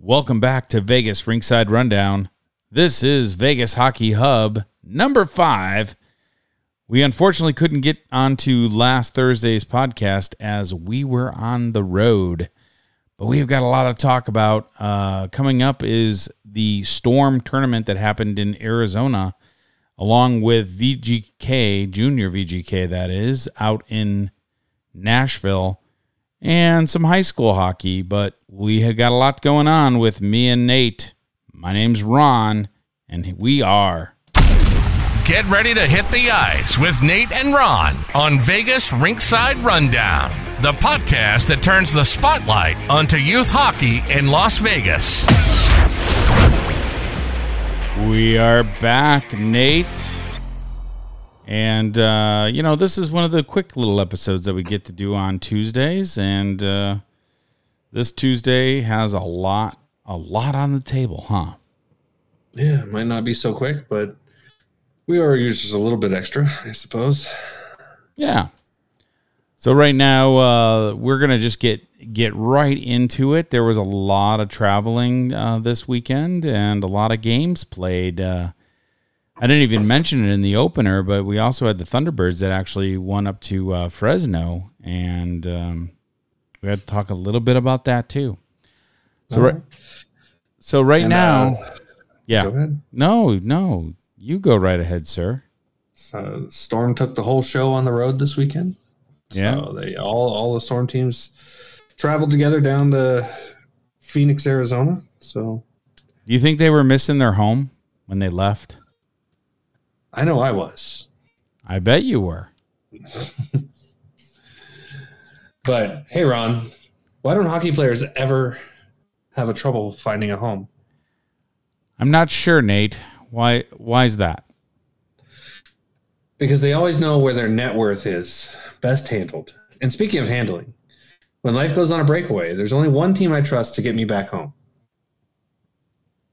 Welcome back to Vegas Rinkside Rundown. This is Vegas Hockey Hub number five. We unfortunately couldn't get onto last Thursday's podcast as we were on the road, but we have got a lot of talk about. Uh, coming up is the Storm tournament that happened in Arizona, along with VGK, Junior VGK, that is, out in Nashville and some high school hockey, but we have got a lot going on with me and Nate. My name's Ron, and we are. Get ready to hit the ice with Nate and Ron on Vegas Rinkside Rundown, the podcast that turns the spotlight onto youth hockey in Las Vegas. We are back, Nate. And, uh, you know, this is one of the quick little episodes that we get to do on Tuesdays. And uh, this Tuesday has a lot, a lot on the table, huh? Yeah, it might not be so quick, but we are just a little bit extra, I suppose. Yeah. So right now, uh, we're gonna just get get right into it. There was a lot of traveling uh, this weekend and a lot of games played. Uh, I didn't even mention it in the opener, but we also had the Thunderbirds that actually won up to uh, Fresno, and um, we had to talk a little bit about that too. So right, so right And, now, uh, yeah, Go ahead. no, no, you go right ahead, sir. So Storm took the whole show on the road this weekend. Yeah. So they all all the Storm teams traveled together down to Phoenix, Arizona. So Do you think they were missing their home when they left? I know I was. I bet you were. But hey Ron, why don't hockey players ever have a trouble finding a home? I'm not sure, Nate. Why? Why is that? Because they always know where their net worth is best handled. And speaking of handling, when life goes on a breakaway, there's only one team I trust to get me back home.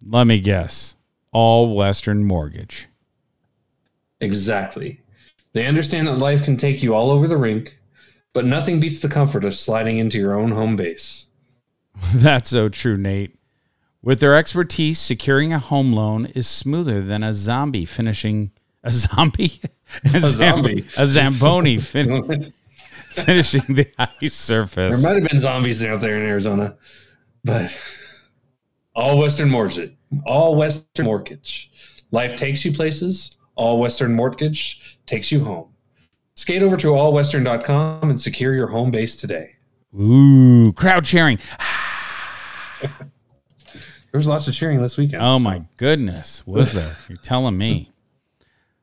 Let me guess. All Western Mortgage. Exactly. They understand that life can take you all over the rink, but nothing beats the comfort of sliding into your own home base. That's so true, Nate. With their expertise, securing a home loan is smoother than a zombie finishing a zombie, a, zam- zombie. a zamboni fin- finishing the ice surface. There might have been zombies out there in Arizona, but all Western mortgage, all Western mortgage. Life takes you places. All Western mortgage takes you home. Skate over to allwestern.com and secure your home base today. Ooh, crowd cheering. There was lots of cheering this weekend. Oh so- my goodness, was there? You're telling me.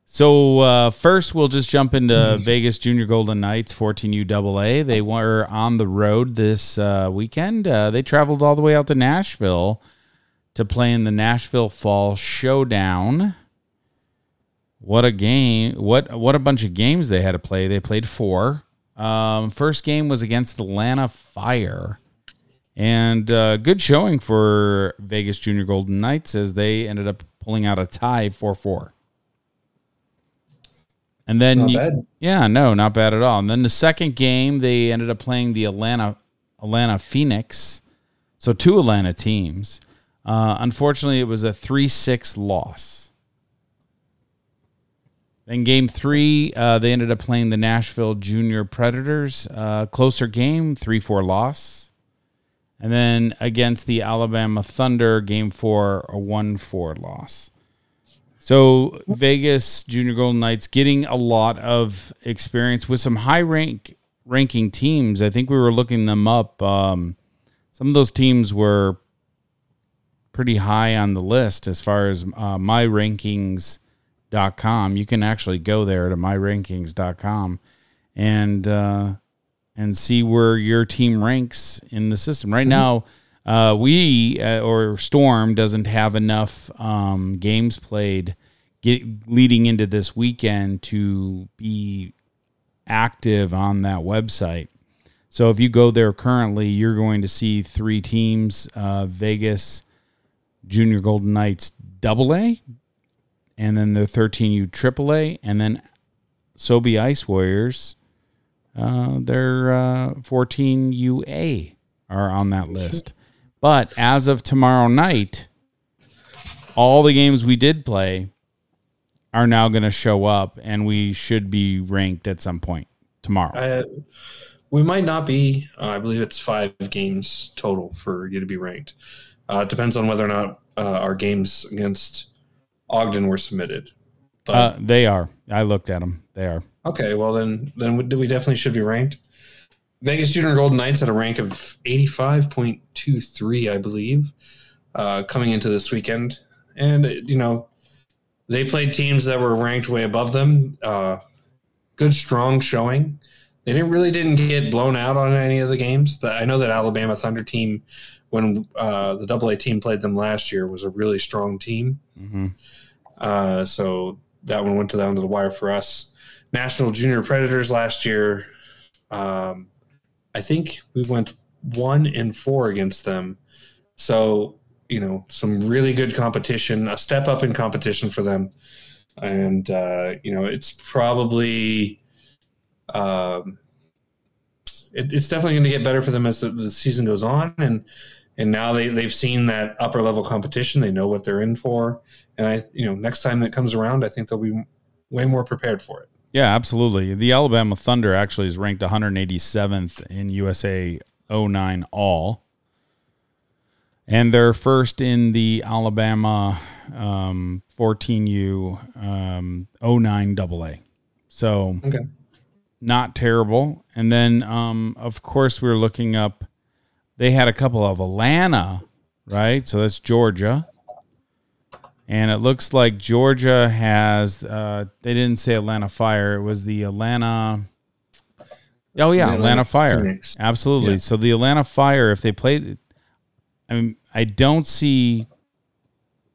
So uh, first, we'll just jump into Vegas Junior Golden Knights 14U AA. They were on the road this uh, weekend. Uh, they traveled all the way out to Nashville to play in the Nashville Fall Showdown. What a game! What what a bunch of games they had to play. They played four. Um, first game was against the Atlanta Fire. And uh, good showing for Vegas Junior Golden Knights as they ended up pulling out a tie 4 4. And then, Not you- bad. yeah, no, not bad at all. And then the second game, they ended up playing the Atlanta Atlanta Phoenix. So two Atlanta teams. Uh, unfortunately, it was a 3 6 loss. Then game three, uh, they ended up playing the Nashville Junior Predators. Uh, closer game, 3 4 loss. And then against the Alabama Thunder, game four, a 1 4 loss. So Vegas Junior Golden Knights getting a lot of experience with some high rank ranking teams. I think we were looking them up. Um, some of those teams were pretty high on the list as far as uh, myrankings.com. You can actually go there to myrankings.com and uh, and see where your team ranks in the system. Right now, uh, we uh, or Storm doesn't have enough um, games played get, leading into this weekend to be active on that website. So if you go there currently, you're going to see three teams: uh, Vegas Junior Golden Knights Double A, and then the 13U Triple A, and then Sobe Ice Warriors. Uh, their uh, 14 UA are on that list. But as of tomorrow night, all the games we did play are now going to show up, and we should be ranked at some point tomorrow. Uh, we might not be. Uh, I believe it's five games total for you to be ranked. Uh, it depends on whether or not uh, our games against Ogden were submitted. Uh, they are. I looked at them. They are. okay, well then, then we, we definitely should be ranked. Vegas Junior Golden Knights had a rank of eighty-five point two three, I believe, uh, coming into this weekend, and you know they played teams that were ranked way above them. Uh, good, strong showing. They didn't really didn't get blown out on any of the games. That I know that Alabama Thunder team, when uh, the Double A team played them last year, was a really strong team. Mm-hmm. Uh, so that one went to down to the wire for us. Nashville Junior Predators last year, um, I think we went one and four against them. So you know, some really good competition, a step up in competition for them, and uh, you know, it's probably. Um, it, it's definitely going to get better for them as the, the season goes on, and and now they they've seen that upper level competition. They know what they're in for, and I you know next time that comes around, I think they'll be way more prepared for it. Yeah, absolutely. The Alabama Thunder actually is ranked 187th in USA 09 All, and they're first in the Alabama um, 14U um, 09 AA. So Okay. not terrible. And then, um, of course, we're looking up. They had a couple of Atlanta, right? So that's Georgia. And it looks like Georgia has. Uh, they didn't say Atlanta Fire. It was the Atlanta. Oh yeah, Atlanta Atlanta Fire. Phoenix. Absolutely. Yeah. So the Atlanta Fire, if they played, I mean, I don't see.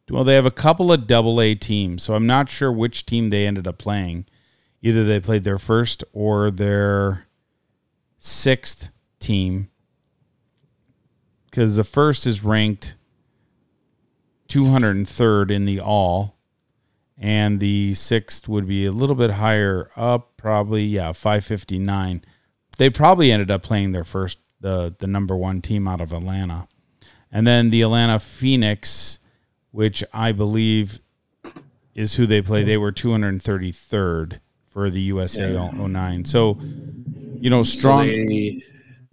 Well, they have a couple of double A teams, so I'm not sure which team they ended up playing. Either they played their first or their sixth team, because the first is ranked 203rd in the all, and the sixth would be a little bit higher up, probably yeah, 559. They probably ended up playing their first the the number one team out of Atlanta, and then the Atlanta Phoenix, which I believe is who they play. They were 233rd for the USA Yeah. 09. So, you know, strong. So they,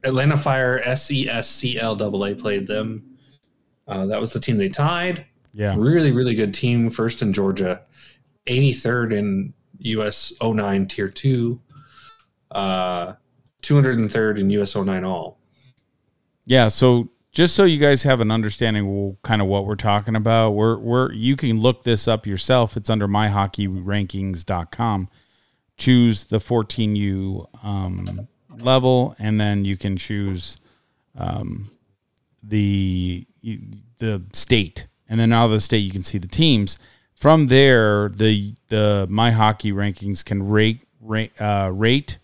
Atlanta Fire SESCL AA played them. Uh, that was the team they tied. yeah. Really, really good team. First in Georgia, 83rd in US 09 Tier 2, uh, 203rd in US 09 All. Yeah, so just so you guys have an understanding of kind of what we're talking about, we're we're you can look this up yourself. It's under myhockeyrankings.com. Choose the 14U um, level, and then you can choose um, the the state, and then out of the state you can see the teams. From there, the the my hockey rankings can rate rate uh, rate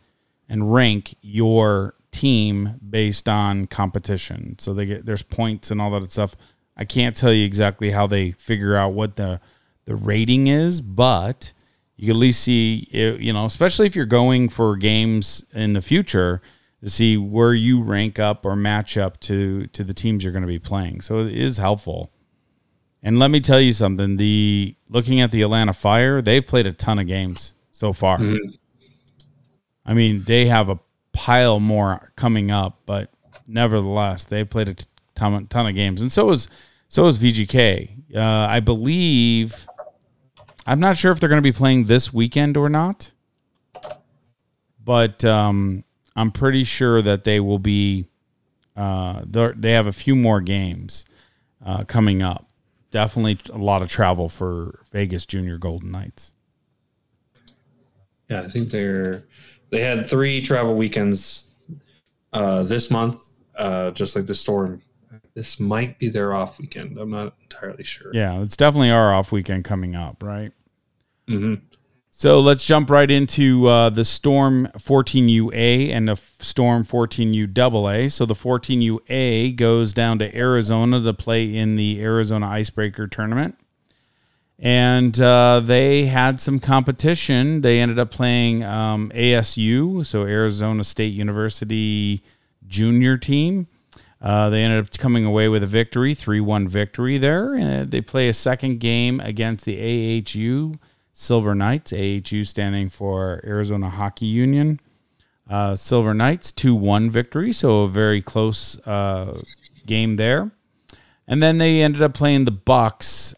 and rank your team based on competition. So they get there's points and all that stuff. I can't tell you exactly how they figure out what the the rating is, but you can at least see it, you know, especially if you're going for games in the future to see where you rank up or match up to to the teams you're going to be playing. So it is helpful. And let me tell you something, the looking at the Atlanta Fire, they've played a ton of games so far. I mean, they have a pile more coming up, but nevertheless, they played a ton, ton of games, and so is so is VGK. Uh, I believe. I'm not sure if they're going to be playing this weekend or not, but um, I'm pretty sure that they will be. Uh, they're- have a few more games uh, coming up. Definitely a lot of travel for Vegas Junior Golden Knights. Yeah, I think they're they had three travel weekends uh, this month, uh, just like the storm. This might be their off weekend. I'm not entirely sure. Yeah, it's definitely our off weekend coming up, right? Hmm So let's jump right into uh, the Storm 14UA and the Storm 14U AA. So the 14UA goes down to Arizona to play in the Arizona Icebreaker tournament. And uh, they had some competition. They ended up playing um, ASU, so Arizona State University junior team. Uh, they ended up coming away with a victory, 3 1 victory there. And they play a second game against the AHU Silver Knights, AHU standing for Arizona Hockey Union. Uh, Silver Knights, 2 1 victory, so a very close uh, game there. And then they ended up playing the Bucks.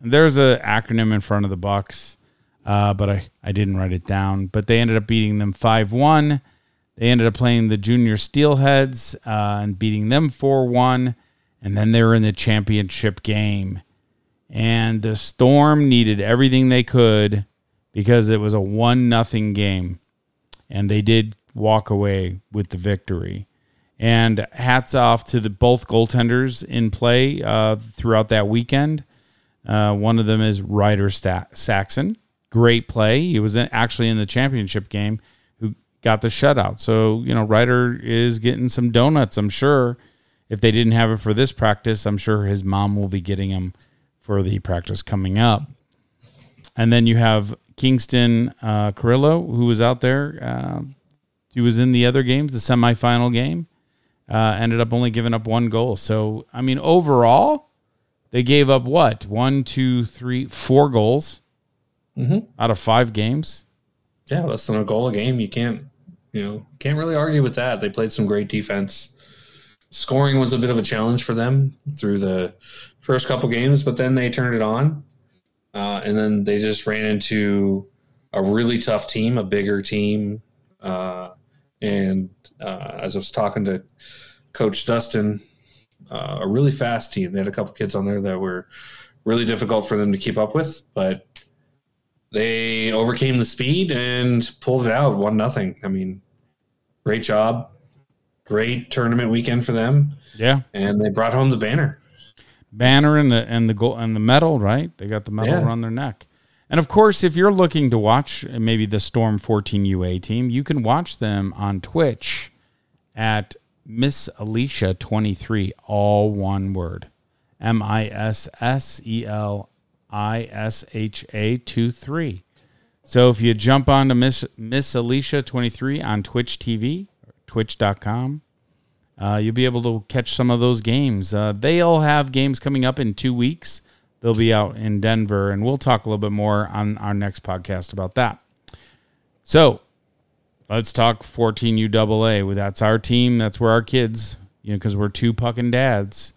There's an acronym in front of the Bucks, uh, but I, I didn't write it down. But they ended up beating them 5 1. They ended up playing the Junior Steelheads uh, and beating them 4 1. And then they were in the championship game. And the Storm needed everything they could because it was a 1 nothing game. And they did walk away with the victory. And hats off to the both goaltenders in play uh, throughout that weekend. Uh, one of them is Ryder Saxon. Great play. He was in, actually in the championship game who got the shutout. So, you know, Ryder is getting some donuts, I'm sure. If they didn't have it for this practice, I'm sure his mom will be getting him for the practice coming up. And then you have Kingston uh, Carrillo, who was out there. Uh, he was in the other games, the semifinal game. Uh, ended up only giving up one goal. So, I mean, overall, they gave up what? One, two, three, four goals mm-hmm. out of five games. Yeah, less than a goal a game. You can't you know, can't really argue with that. They played some great defense. Scoring was a bit of a challenge for them through the first couple games, but then they turned it on. Uh, and then they just ran into a really tough team, a bigger team. Uh, and uh, as I was talking to Coach Dustin, uh, a really fast team. They had a couple kids on there that were really difficult for them to keep up with, but they overcame the speed and pulled it out one nothing. I mean, great job. Great tournament weekend for them. Yeah. And they brought home the banner. Banner and the and the gold and the medal, right? They got the medal yeah. around their neck. And of course, if you're looking to watch uh, maybe the Storm 14 UA team, you can watch them on Twitch at Miss Alicia 23, all one word. M I S S E L I S H A 2 3. So if you jump on to Miss Miss Alicia 23 on Twitch TV, twitch.com, uh, you'll be able to catch some of those games. Uh, they'll have games coming up in two weeks. They'll be out in Denver, and we'll talk a little bit more on our next podcast about that. So let's talk 14 UAA. That's our team. That's where our kids, you know, because we're two pucking dads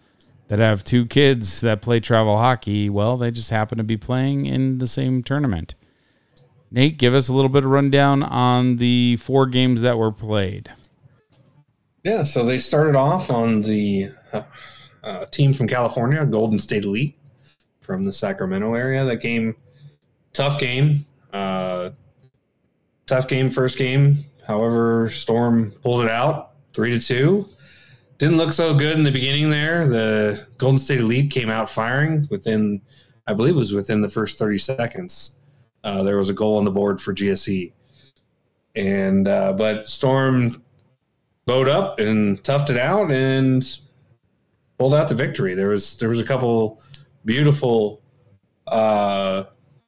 that have two kids that play travel hockey. Well, they just happen to be playing in the same tournament. Nate, give us a little bit of rundown on the four games that were played. Yeah, so they started off on the uh, uh, team from California, Golden State Elite from the Sacramento area. That game, tough game, uh, tough game, first game. However, Storm pulled it out three to two. Didn't look so good in the beginning there. The Golden State Elite came out firing within, I believe, it was within the first thirty seconds uh, there was a goal on the board for GSE, and uh, but Storm bowed up and toughed it out and pulled out the victory. There was there was a couple beautiful uh,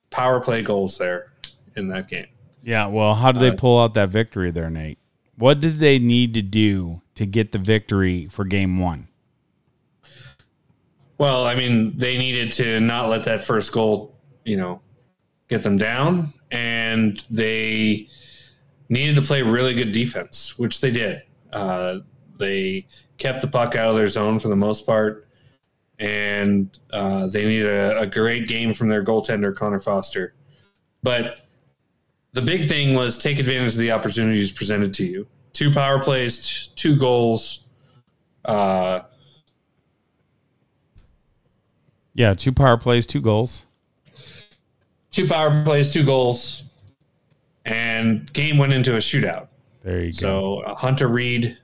power play goals there in that game. Yeah, well, how did they uh, pull out that victory there, Nate? What did they need to do to get the victory for game one? Well, I mean, they needed to not let that first goal, you know, get them down, and they needed to play really good defense, which they did. Uh, they kept the puck out of their zone for the most part, and uh, they needed a, a great game from their goaltender Connor Foster. But the big thing was take advantage of the opportunities presented to you. Two power plays, two goals. Uh, yeah, two power plays, two goals two power plays, two goals, and game went into a shootout. There you so, go. So uh, Hunter Reed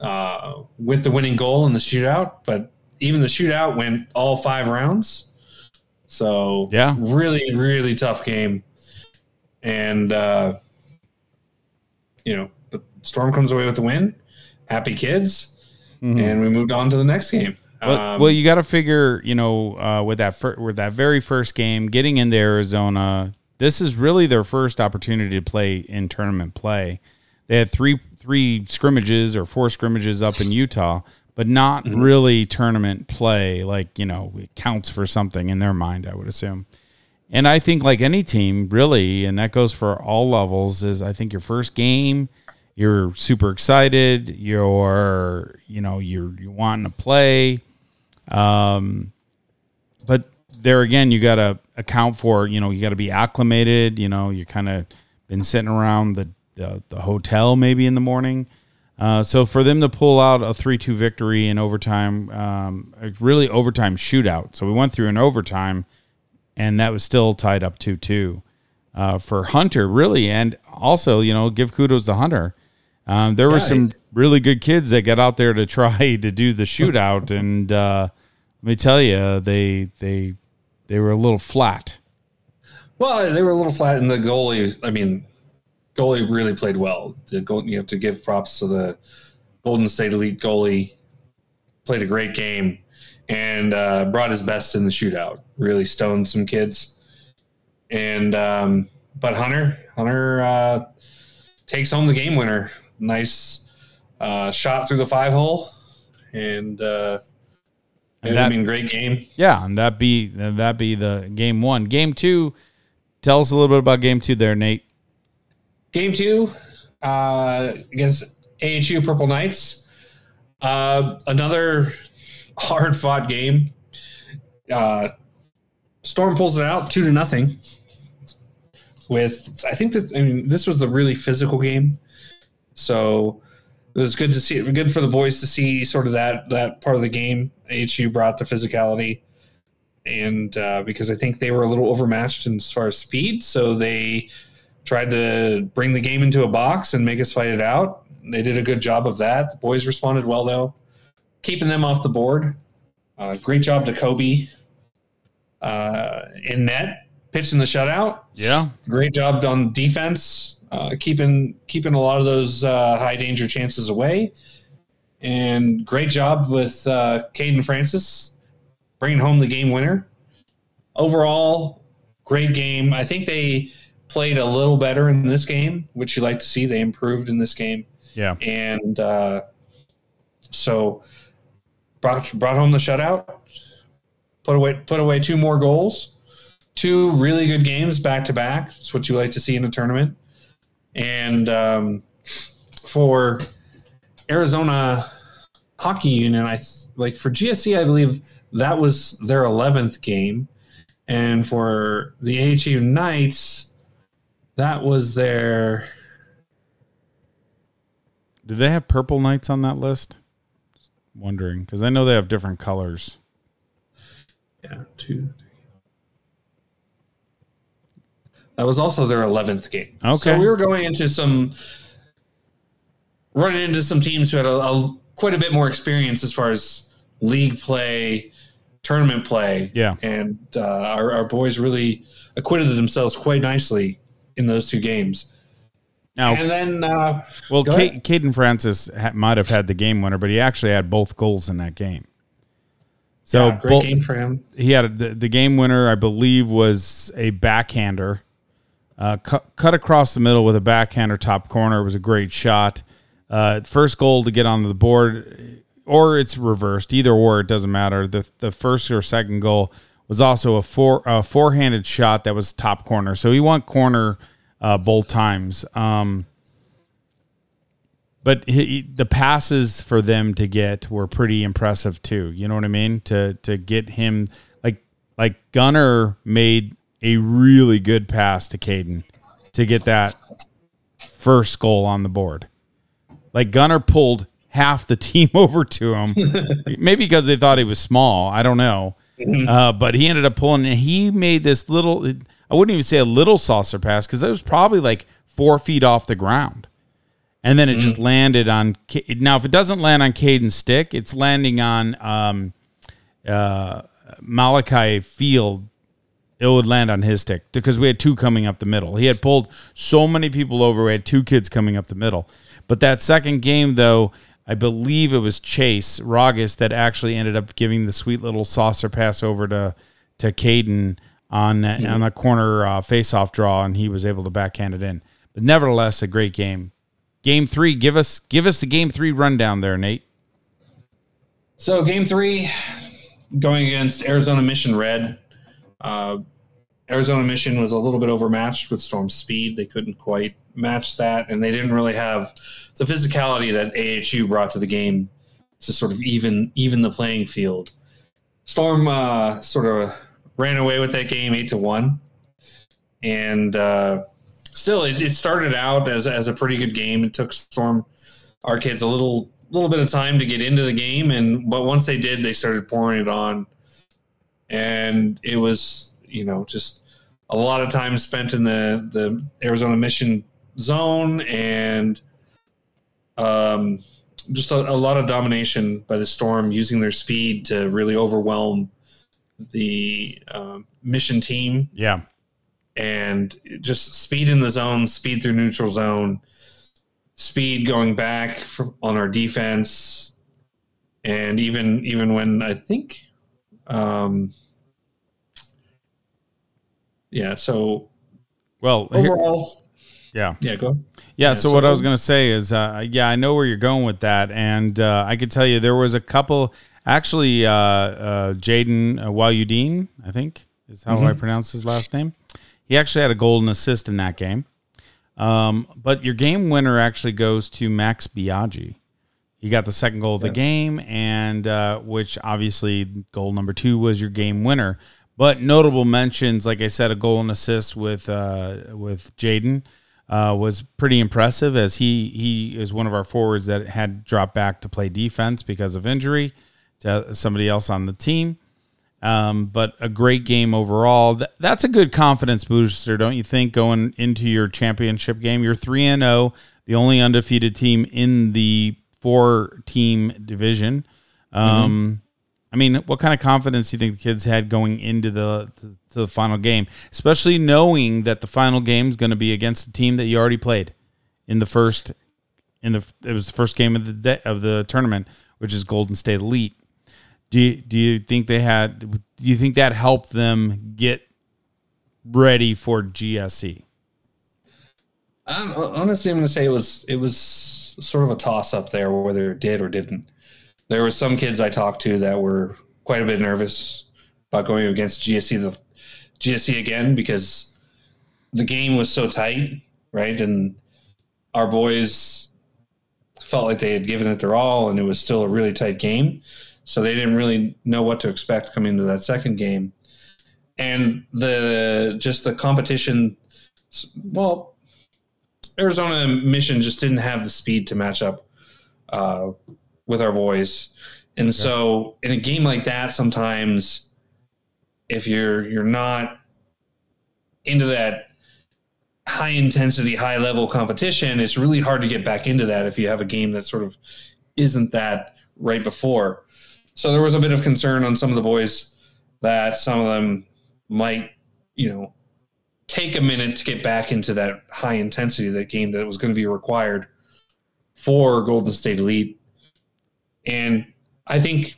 uh, with the winning goal in the shootout, but even the shootout went all five rounds. So yeah, really, really tough game. And uh, you know, the Storm comes away with the win. Happy kids, mm-hmm. and we moved on to the next game. Well, um, well you got to figure, you know, uh, with that fir- with that very first game, getting into Arizona, this is really their first opportunity to play in tournament play. They had three three scrimmages or four scrimmages up in Utah, but not really tournament play. Like you know, it counts for something in their mind. I would assume. And I think like any team, really, and that goes for all levels, is I think your first game, you're super excited, you're you know, you're you wanting to play. Um there again, you gotta account for, you know, you gotta be acclimated, you know, you kind of been sitting around the, the the hotel maybe in the morning. Uh, so for them to pull out a three-two victory in overtime, um, a really overtime shootout. So we went through an overtime and that was still tied up 2 2 uh, for Hunter, really. And also, you know, give kudos to Hunter. Um, there were some really good kids that got out there to try to do the shootout, and uh, let me tell you, they they they were a little flat. Well, they were a little flat, and the goalie. I mean, goalie really played well. The goal, you have to give props to the Golden State Elite goalie. Played a great game and uh, brought his best in the shootout. Really stoned some kids. And um, but Hunter, Hunter uh, takes home the game winner. Nice uh, shot through the five hole, and uh, And I that- mean, great game. Yeah, and that be that be the game one. Game two, tell us a little bit about game two there, Nate. Game two uh, against AHU Purple Knights. Uh, another hard fought game. Uh, Storm pulls it out two to nothing. With I think that I mean this was a really physical game, so it was good to see. Good for the boys to see sort of that that part of the game. AHU brought the physicality, and uh, because I think they were a little overmatched in as far as speed, so they tried to bring the game into a box and make us fight it out. They did a good job of that. The boys responded well, though, keeping them off the board. Uh, great job to Kobe uh, in net, pitching the shutout. Yeah, Great job on defense, uh, keeping keeping a lot of those uh, high danger chances away. And great job with uh, Caden Francis bringing home the game winner. Overall, great game. I think they played a little better in this game, which you like to see. They improved in this game, yeah. and uh, so brought brought home the shutout. Put away put away two more goals. Two really good games back to back. It's what you like to see in a tournament. And um, for Arizona Hockey Union, I like for GSE, I believe that was their eleventh game, and for the AHU Knights, that was their Do they have purple knights on that list? Just wondering because I know they have different colors. yeah two. Three. That was also their eleventh game. Okay. so we were going into some running into some teams who had a, a quite a bit more experience as far as league play, tournament play. Yeah. and uh, our, our boys really acquitted themselves quite nicely in those two games. Now, And then, uh, well, go Caden Francis ha- might have had the game winner, but he actually had both goals in that game. So yeah, great game for him. he had the, the game winner, I believe, was a backhander. Uh, cut, cut across the middle with a backhander top corner It was a great shot. Uh, first goal to get on the board, or it's reversed. Either or, it doesn't matter. The the first or second goal was also a four a four-handed shot that was top corner. So he won corner uh, both times. Um, but he- the passes for them to get were pretty impressive too. You know what I mean? To to get him like like Gunner made a really good pass to Caden to get that first goal on the board. Like Gunner pulled half the team over to him, maybe because they thought he was small. I don't know, uh, but he ended up pulling. And he made this little. I wouldn't even say a little saucer pass because it was probably like four feet off the ground and then it just landed on. Now, if it doesn't land on Caden's stick, it's landing on um, uh, Malachi Field. It would land on his stick because we had two coming up the middle. He had pulled so many people over. We had two kids coming up the middle. But that second game, though, I believe it was Chase Rogus that actually ended up giving the sweet little saucer pass over to to Caden on that on the corner uh, face-off draw, and he was able to backhand it in. But nevertheless, a great game. Game three, give us give us the game three rundown there, Nate. So game three, going against Arizona Mission Red. Uh, Arizona Mission was a little bit overmatched with Storm speed. They couldn't quite match that, and they didn't really have the physicality that AHU brought to the game to sort of even even the playing field. Storm uh, sort of ran away with that game eight to one, and uh, still it, it started out as as a pretty good game. It took Storm our kids a little little bit of time to get into the game, and but once they did, they started pouring it on, and it was you know just a lot of time spent in the the Arizona Mission zone and um, just a, a, lot of domination by the Storm, using their speed to really overwhelm the um, mission team. Yeah, and just speed in the zone, speed through neutral zone, speed going back for, on our defense, and even even when I think. Um, yeah. So, well, overall, here, yeah, yeah, go. Yeah, yeah so, so, what I was going to say is, uh, yeah, I know where you're going with that, and uh, I could tell you there was a couple. Actually, uh, uh, Jaden uh, Wayudeen, I think is how mm-hmm. I pronounce his last name. He actually had a golden assist in that game. Um, but your game winner actually goes to Max Biaggi. He got the second goal of the game, and uh, which obviously goal number two was your game winner. But notable mentions, like I said, a goal and assist with uh, with Jaden uh, was pretty impressive, as he he is one of our forwards that had dropped back to play defense because of injury to somebody else on the team. Um, but a great game overall. that's a good confidence booster, don't you think? Going into your championship game, you're three and zero, oh, the only undefeated team in the four team division. Um, mm-hmm. I mean, what kind of confidence do you think the kids had going into the to, the final game, especially knowing that the final game is going to be against a team that you already played in the first in the it was the first game of the of the tournament, which is Golden State Elite. Do you, do you think they had? Do you think that helped them get ready for GSE? I'm, honestly, I'm going to say it was it was sort of a toss up there, whether it did or didn't there were some kids I talked to that were quite a bit nervous about going against GSE the GSE again because the game was so tight, right? And our boys felt like they had given it their all and it was still a really tight game. So they didn't really know what to expect coming into that second game. And the just the competition well Arizona Mission just didn't have the speed to match up uh, with our boys. And so in a game like that, sometimes if you're you're not into that high intensity, high level competition, it's really hard to get back into that if you have a game that sort of isn't that right before. So there was a bit of concern on some of the boys that some of them might, you know, take a minute to get back into that high intensity of that game that was going to be required for Golden State Elite and I think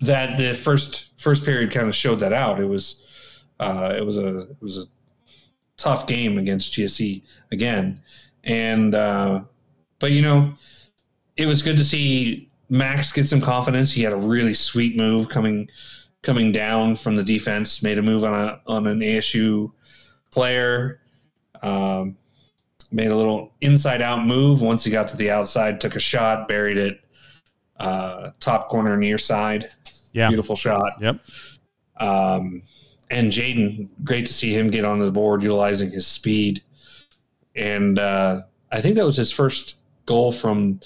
that the first first period kind of showed that out. It was uh, it was a it was a tough game against GSE again, and uh, but you know it was good to see Max get some confidence. He had a really sweet move coming coming down from the defense, made a move on a on an ASU player. Um, made a little inside out move once he got to the outside, took a shot, buried it, uh, top corner near side. Yeah. Beautiful shot. Yep. Um, and Jaden, great to see him get on the board utilizing his speed. And uh, I think that was his first goal from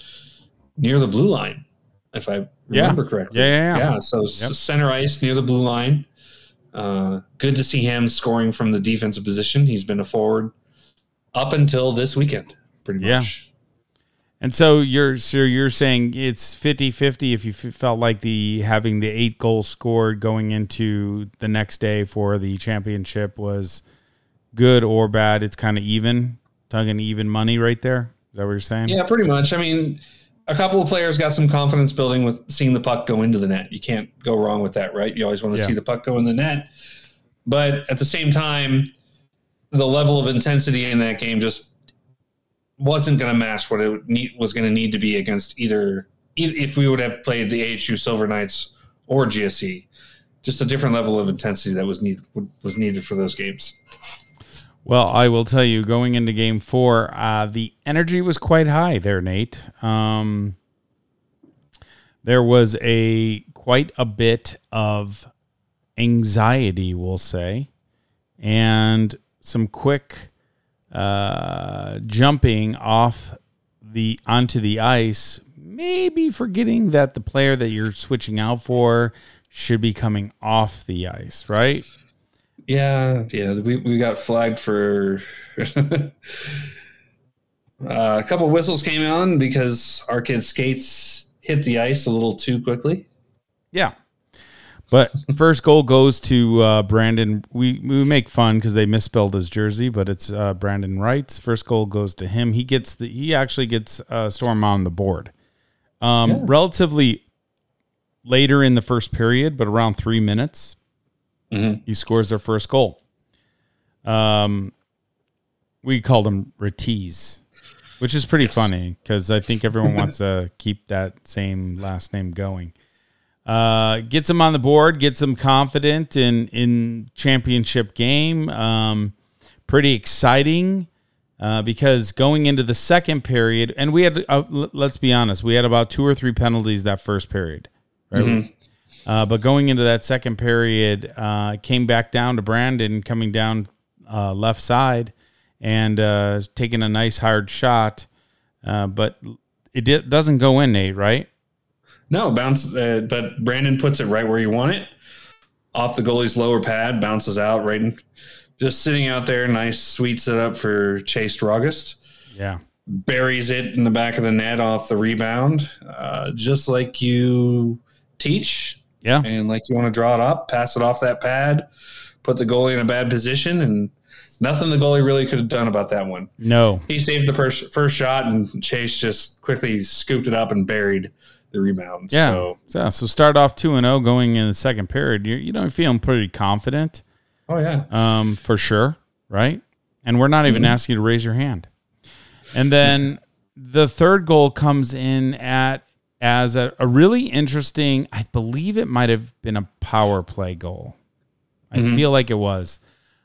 near the blue line, if I remember yeah. correctly. Yeah, yeah, yeah. yeah so yep. center ice near the blue line. Uh, good to see him scoring from the defensive position. He's been a forward up until this weekend, pretty much. And so you're so you're saying it's 50-50 if you f- felt like the having the eight goals scored going into the next day for the championship was good or bad. It's kind of even, tugging even money right there. Is that what you're saying? Yeah, pretty much. I mean, a couple of players got some confidence building with seeing the puck go into the net. You can't go wrong with that, right? You always want to yeah. see the puck go in the net. But at the same time, the level of intensity in that game just wasn't going to match what it need, was going to need to be against either if we would have played the AHU Silver Knights or GSE, just a different level of intensity that was need was needed for those games. Well, I will tell you, going into Game Four, uh, the energy was quite high there, Nate. Um, there was a quite a bit of anxiety, we'll say, and some quick uh, jumping off the onto the ice, maybe forgetting that the player that you're switching out for should be coming off the ice, right? Yeah, yeah. We, we got flagged for uh, a couple whistles came on because our kid's skates hit the ice a little too quickly. Yeah. But first goal goes to uh, Brandon. We we make fun because they misspelled his jersey, but it's uh, Brandon Wright's. First goal goes to him. He gets the he actually gets uh, Storm on the board. Um, yeah. Relatively later in the first period, but around three minutes, mm-hmm. he scores their first goal. Um, we called him Ratiz, which is pretty yes. funny because I think everyone wants to keep that same last name going. Uh, gets him on the board, gets him confident in in championship game. Um, pretty exciting uh, because going into the second period, and we had uh, let's be honest, we had about two or three penalties that first period. Right? Mm-hmm. Uh, but going into that second period, uh, came back down to Brandon coming down uh, left side and uh, taking a nice hard shot. Uh, but it di- doesn't go in, Nate, right? No, bounce. Uh, but Brandon puts it right where you want it, off the goalie's lower pad, bounces out right, and just sitting out there. Nice, sweet setup for Chase August. Yeah, buries it in the back of the net off the rebound, just like you teach. Yeah. And like you want to draw it up, pass it off that pad, put the goalie in a bad position, and nothing the goalie really could have done about that one. No. He saved the first, first shot, and Chase just quickly scooped it up and buried the rebound. Yeah. So, so, so start off 2 and 0 going in the second period. You're, you know, feeling pretty confident. Oh, yeah. Um, for sure. Right. And we're not even mm-hmm. asking you to raise your hand. And then the third goal comes in at as a, a really interesting, I believe it might have been a power play goal. I mm-hmm. feel like it was.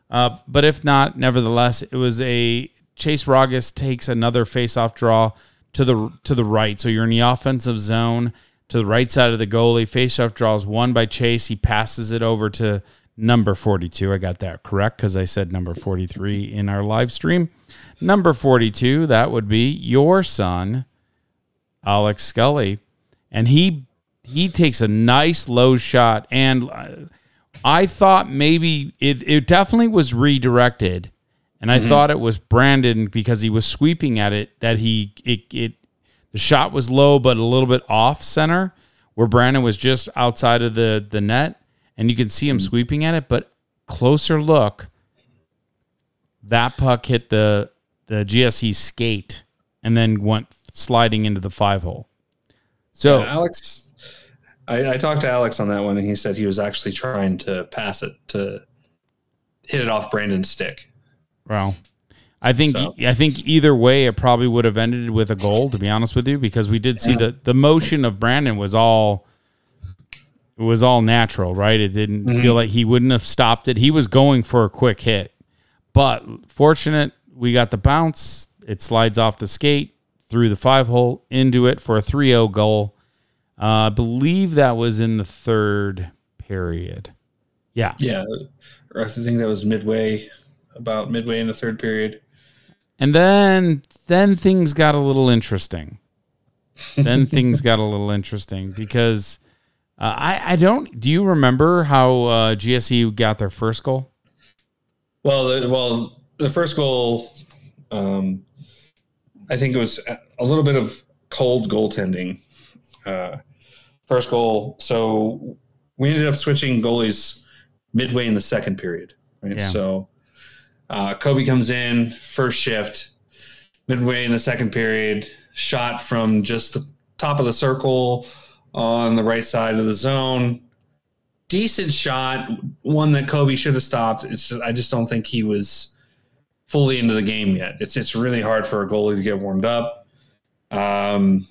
Uh, but if not, nevertheless, it was a Chase Ragas takes another face-off draw to the to the right. So you're in the offensive zone to the right side of the goalie. Face-off draw is by Chase. He passes it over to number 42. I got that correct because I said number 43 in our live stream. Number 42, that would be your son, Alex Scully, and he he takes a nice low shot, and I thought maybe it it definitely was redirected, and I mm-hmm. thought it was Brandon because he was sweeping at it that he it it the shot was low but a little bit off center where Brandon was just outside of the the net, and you can see him mm-hmm. sweeping at it, but closer look, that puck hit the the GSE skate and then went sliding into the five hole. So yeah, Alex, I, I, talked to Alex on that one, and he said he was actually trying to pass it to hit it off Brandon's stick. Well, I think so. I think either way, it probably would have ended with a goal. To be honest with you, because we did see yeah. the the motion of Brandon was all it was all natural, right? It didn't mm-hmm. feel like he wouldn't have stopped it. He was going for a quick hit, but fortunate we got the bounce. It slides off the skate through the five hole into it for a 3 0 goal. Uh, I believe that was in the third period. Yeah. Yeah. I think that was midway, about midway in the third period. And then then things got a little interesting. then things got a little interesting because uh, I I don't. Do you remember how uh, GSE got their first goal? Well, the, well, the first goal um, I think it was a little bit of cold goaltending. Uh, first goal. So we ended up switching goalies midway in the second period. Right. Yeah. So uh, Kobe comes in first shift, midway in the second period, shot from just the top of the circle on the right side of the zone. Decent shot, one that Kobe should have stopped. It's just, I just don't think he was fully into the game yet. It's it's really hard for a goalie to get warmed up. Um,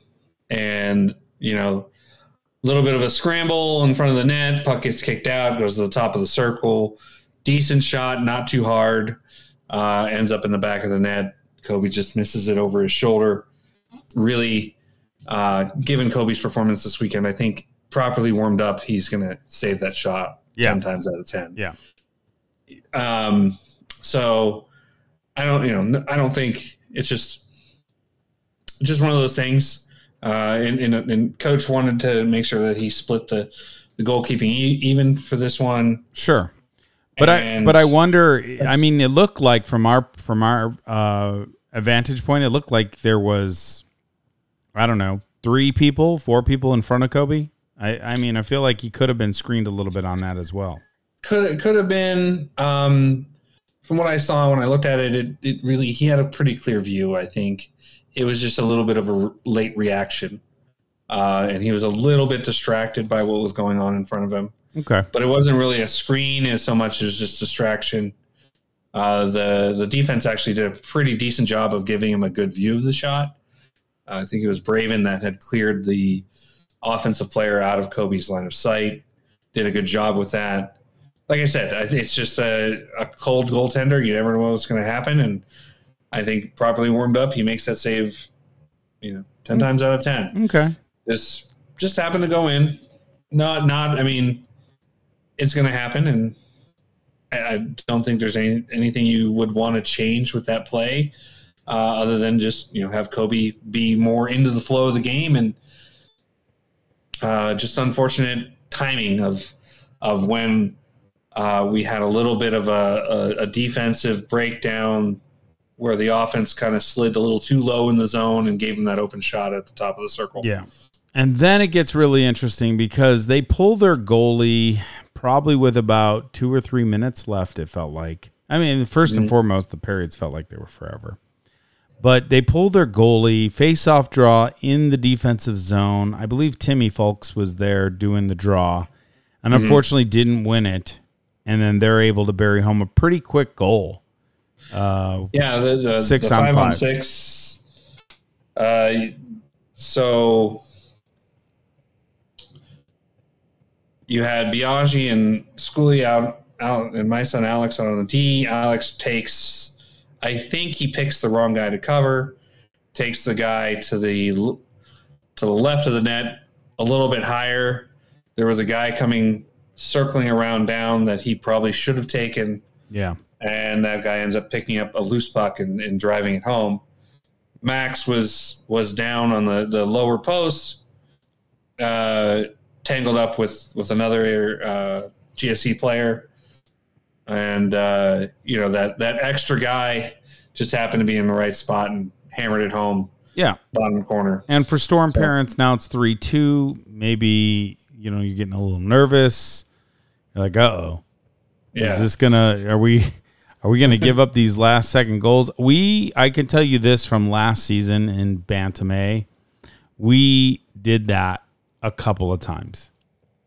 and you know, a little bit of a scramble in front of the net. Puck gets kicked out, goes to the top of the circle. Decent shot, not too hard. Uh, ends up in the back of the net. Kobe just misses it over his shoulder. Really, uh, given Kobe's performance this weekend, I think properly warmed up, he's going to save that shot Yeah. 10 times out of 10. Yeah. Um, so I don't, you know, I don't think it's just, just one of those things. Uh, and, and, and coach wanted to make sure that he split the, the goalkeeping e- even for this one. Sure. But I but I wonder I mean it looked like from our from our uh a vantage point it looked like there was I don't know, 3 people, 4 people in front of Kobe. I I mean I feel like he could have been screened a little bit on that as well. could could have been um, from what I saw when I looked at it, it. It really he had a pretty clear view. I think it was just a little bit of a r- late reaction, uh, and he was a little bit distracted by what was going on in front of him. Okay. But it wasn't really a screen as so much as just distraction. Uh, the the defense actually did a pretty decent job of giving him a good view of the shot. Uh, I think it was Braven that had cleared the offensive player out of Kobe's line of sight. Did a good job with that like I said, it's just a, a cold goaltender. You never know what's going to happen, and I think properly warmed up, he makes that save. You know, ten times out of ten. Okay. This just happened to go in. Not, not. I mean, it's going to happen, and I, I don't think there's any anything you would want to change with that play, uh, other than just you know have Kobe be more into the flow of the game, and uh, just unfortunate timing of of when uh, we had a little bit of a, a, a defensive breakdown where the offense kind of slid a little too low in the zone and gave them that open shot at the top of the circle. Yeah. And then it gets really interesting because they pull their goalie probably with about two or three minutes left, it felt like. I mean, 1st and foremost, the periods felt like they were forever. But they pull their goalie, face off draw in the defensive zone. I believe Timmy Folks was there doing the draw and unfortunately didn't win it. And then they're able to bury home a pretty quick goal. Uh, Yeah, the, the, Six the on five, on six. Uh, so you had Biaggi and Scully out, out, and my son Alex out on the D. Alex takes, I think he picks the wrong guy to cover, takes the guy to the to the left of the net, a little bit higher. There was a guy coming circling around down that he probably should have taken yeah. and that guy ends up picking up a loose puck and, and driving it home. Max was was down on the, the lower post, uh, tangled up with with another uh, GSE player, and uh, you know that that extra guy just happened to be in the right spot and hammered it home Yeah. bottom corner. And for Storm parents, now it's 3 2. Maybe, you know, you're getting a little nervous. You're like, uh oh. Yeah, Is this gonna are we are we gonna give up these last second goals? We I can tell you this from last season in Bantam A. We did that a couple of times.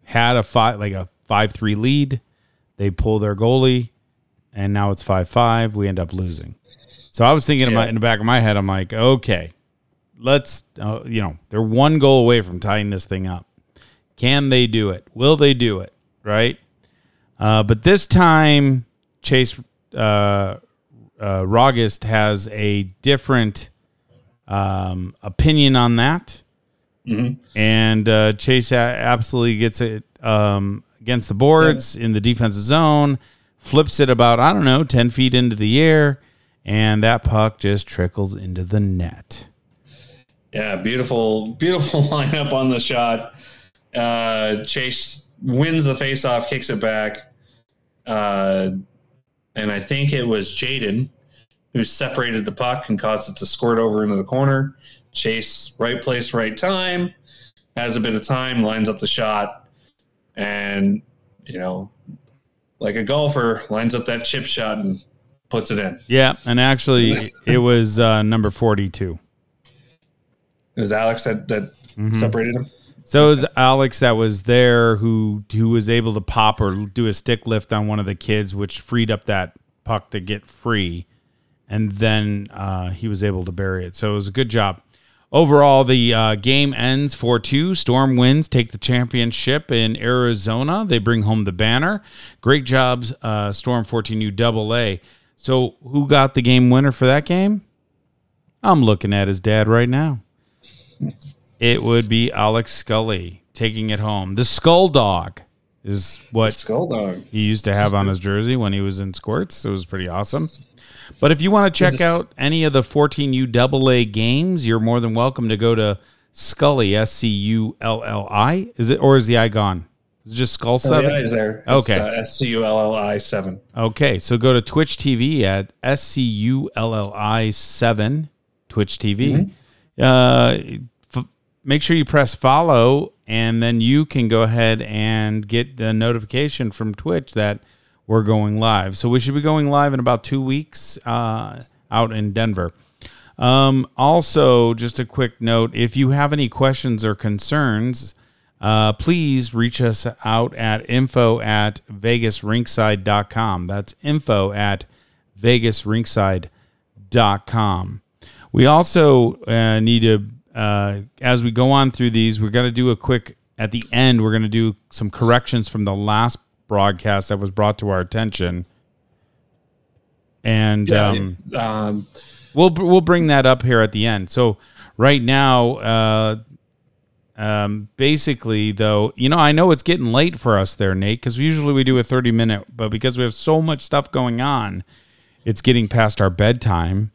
Had a five like a five three lead. They pull their goalie, and now it's five five. We end up losing. So I was thinking in, my, Yeah. in the back of my head, I'm like, okay, let's uh, you know they're one goal away from tying this thing up. Can they do it? Will they do it? Right. Uh, but this time, Chase uh, uh, Rogist has a different um, opinion on that. And uh, Chase absolutely gets it um, against the boards in the defensive zone, flips it about, I don't know, 10 feet into the air, and that puck just trickles into the net. Yeah, beautiful, beautiful lineup on the shot. Uh, Chase wins the faceoff, kicks it back, uh, and I think it was Jaden who separated the puck and caused it to squirt over into the corner. Chase, right place, right time, has a bit of time, lines up the shot, and you know, like a golfer, lines up that chip shot and puts it in. Yeah, and actually, it was uh, number 42. It was Alex that that Mm-hmm. separated him. So it was Alex that was there who who was able to pop or do a stick lift on one of the kids, which freed up that puck to get free, and then uh, he was able to bury it. So it was a good job. Overall, the uh, game ends 4 2. Storm wins, take the championship in Arizona. They bring home the banner. Great jobs, uh, Storm 14U double A. So, who got the game winner for that game? I'm looking at his dad right now. It would be Alex Scully taking it home. The Skull Dog is what Skull Dog. he used to have on his jersey when he was in squirts. It was pretty awesome. But if you want to check out any of the 14U double games, you're more than welcome to go to Scully, S C U L L I. Is it or is the I gone? Is it just Skull Oh, Seven? yeah, there? Okay. S C U L L I seven. Okay, so go to Twitch TV at S C U L L I seven Twitch TV. Uh, f- make sure you press follow, and then you can go ahead and get the notification from Twitch that we're going live. So we should be going live in about two weeks uh, out in Denver. Um, also, just a quick note: if you have any questions or concerns. Uh, please reach us out at info at vegasrinkside.com. That's info at vegasrinkside.com. We also uh, need to, uh, as we go on through these, we're going to do a quick, at the end, we're going to do some corrections from the last broadcast that was brought to our attention. And um, Um, we'll we'll bring that up here at the end. So right now, uh, um, basically though, you know, I know it's getting late for us there, Nate, because usually we do a thirty minute, but because we have so much stuff going on, it's getting past our bedtime.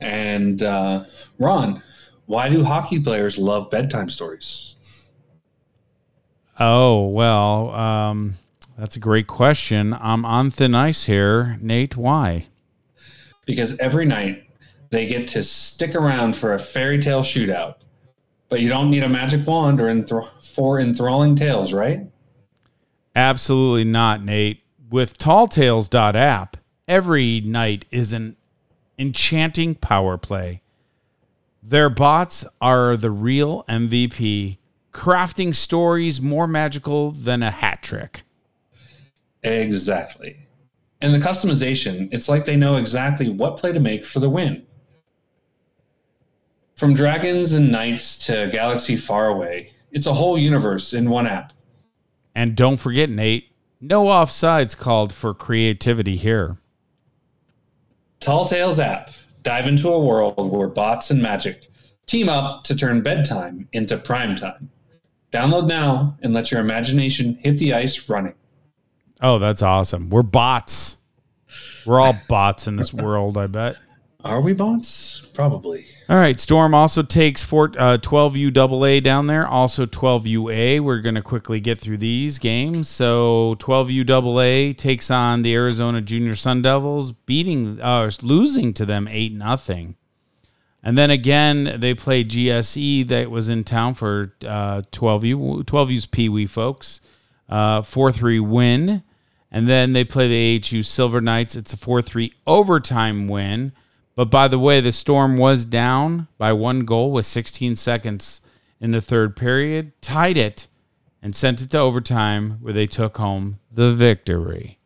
And uh, Ron, why do hockey players love bedtime stories? Oh well, um, that's a great question. I'm on thin ice here, Nate. Why? Because every night they get to stick around for a fairy tale shootout. But you don't need a magic wand or enthr- for enthralling tales, right? Absolutely not, Nate. With talltales.app, every night is an enchanting power play. Their bots are the real MVP, crafting stories more magical than a hat trick. Exactly. And the customization, it's like they know exactly what play to make for the win. From dragons and knights to galaxy far away, it's a whole universe in one app. And don't forget, Nate, no offsides called for creativity here. Tall Tales app. Dive into a world where bots and magic team up to turn bedtime into prime time. Download now and let your imagination hit the ice running. Oh, that's awesome. We're bots. We're all bots in this world, I bet. Are we bots? Probably. All right, Storm also takes four, uh, 12U double A down there, also 12UA. We're going to quickly get through these games. So 12U double A takes on the Arizona Junior Sun Devils, beating, uh, losing to them 8 nothing. And then again, they play GSE that was in town for uh, 12U, 12U's Pee Wee folks, uh, 4 3 win. And then they play the AHU Silver Knights. It's a 4 3 overtime win. But by the way, the Storm was down by one goal with 16 seconds in the third period, tied it, and sent it to overtime where they took home the victory.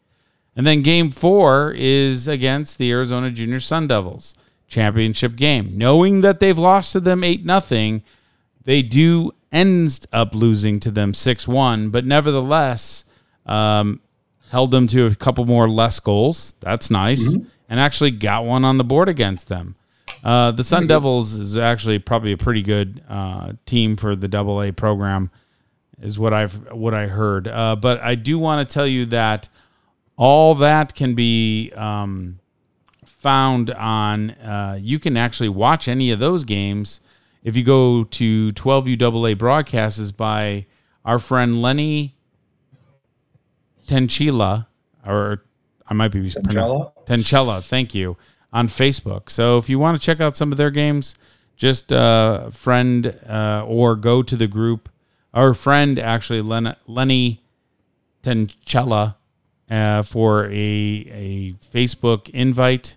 And then game four is against the Arizona Junior Sun Devils championship game. Knowing that they've lost to them 8 0, they do end up losing to them 6 1, but nevertheless, um, held them to a couple more less goals. That's nice. And actually got one on the board against them. Uh, the Sun Devils is actually probably a pretty good uh, team for the Double A program, is what I've what I heard. Uh, but I do want to tell you that all that can be um, found on. Uh, you can actually watch any of those games if you go to 12UAA broadcasts by our friend Lenny Tenchila, or I might be Tenchella? Tenchella, thank you, on Facebook. So if you want to check out some of their games, just uh, friend uh, or go to the group. Our friend actually Len- Lenny Tenchella uh, for a a Facebook invite.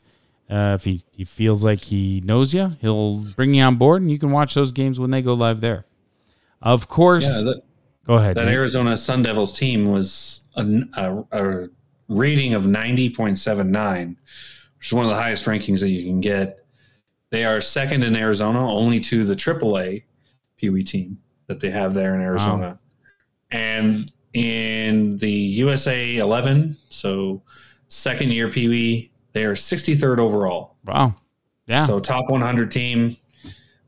Uh, if he, he feels like he knows you, he'll bring you on board, and you can watch those games when they go live there. Of course, Yeah, that, go ahead. that. Arizona Sun Devils team was a, a, a rating of 90.79, which is one of the highest rankings that you can get. They are second in Arizona, only to the AAA Pee Wee team that they have there in Arizona. Wow. And in the USA 11, so second year Pee Wee, they are 63rd overall. Wow. Yeah. So top 100 team.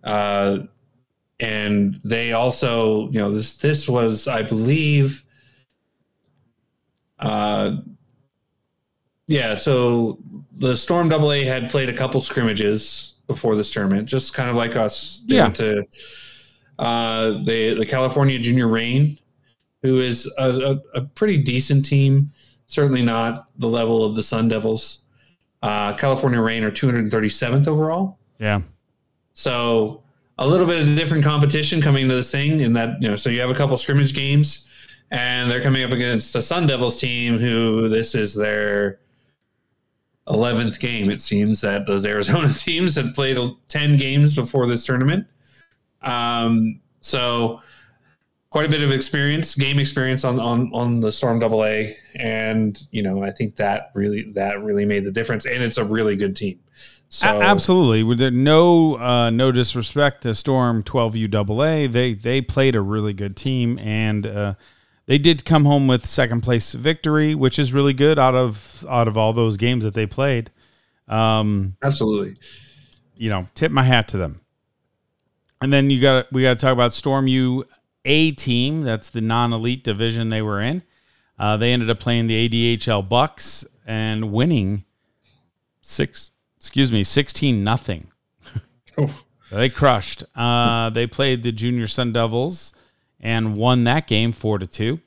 Uh, and they also, you know, this this was, I believe, uh, yeah. So the Storm AA had played a couple scrimmages before this tournament, just kind of like us. yeah. To uh, the the California Junior Rain, who is a, a, a, pretty decent team, certainly not the level of the Sun Devils. Uh, California Rain are 237th overall. Yeah. So a little bit of different competition coming to this thing in that, you know, so you have a couple scrimmage games and they're coming up against the Sun Devils team who this is their 11th game. It seems that those Arizona teams had played 10 games before this tournament. Um, so quite a bit of experience, game experience on, on, on the Storm Double A. And, you know, I think that really, that really made the difference. And it's a really good team. So a- absolutely, with no uh, no disrespect to Storm 12U AA, they they played a really good team and uh, they did come home with second place victory, which is really good out of out of all those games that they played. Um, absolutely, you know, tip my hat to them. And then you got we got to talk about Storm U A team. That's the non-elite division they were in. Uh, they ended up playing the ADHL Bucks and winning six excuse me, 16 nothing. oh. so they crushed. Uh, they played the Junior Sun Devils and won that game 4 to 2.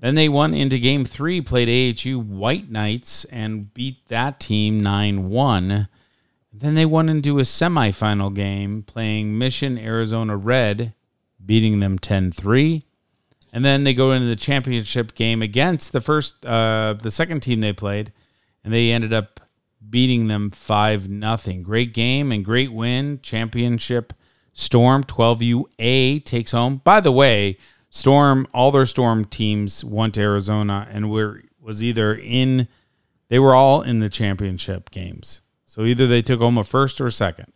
Then they won into game 3, played AHU White Knights and beat that team 9-1. Then they won into a semifinal game playing Mission Arizona Red, beating them 10-3. And then they go into the championship game against the first uh, the second team they played and they ended up beating them 5 nothing. Great game and great win. Championship Storm 12UA takes home. By the way, Storm, all their Storm teams went to Arizona and were was either in they were all in the championship games. So either they took home a first or a second.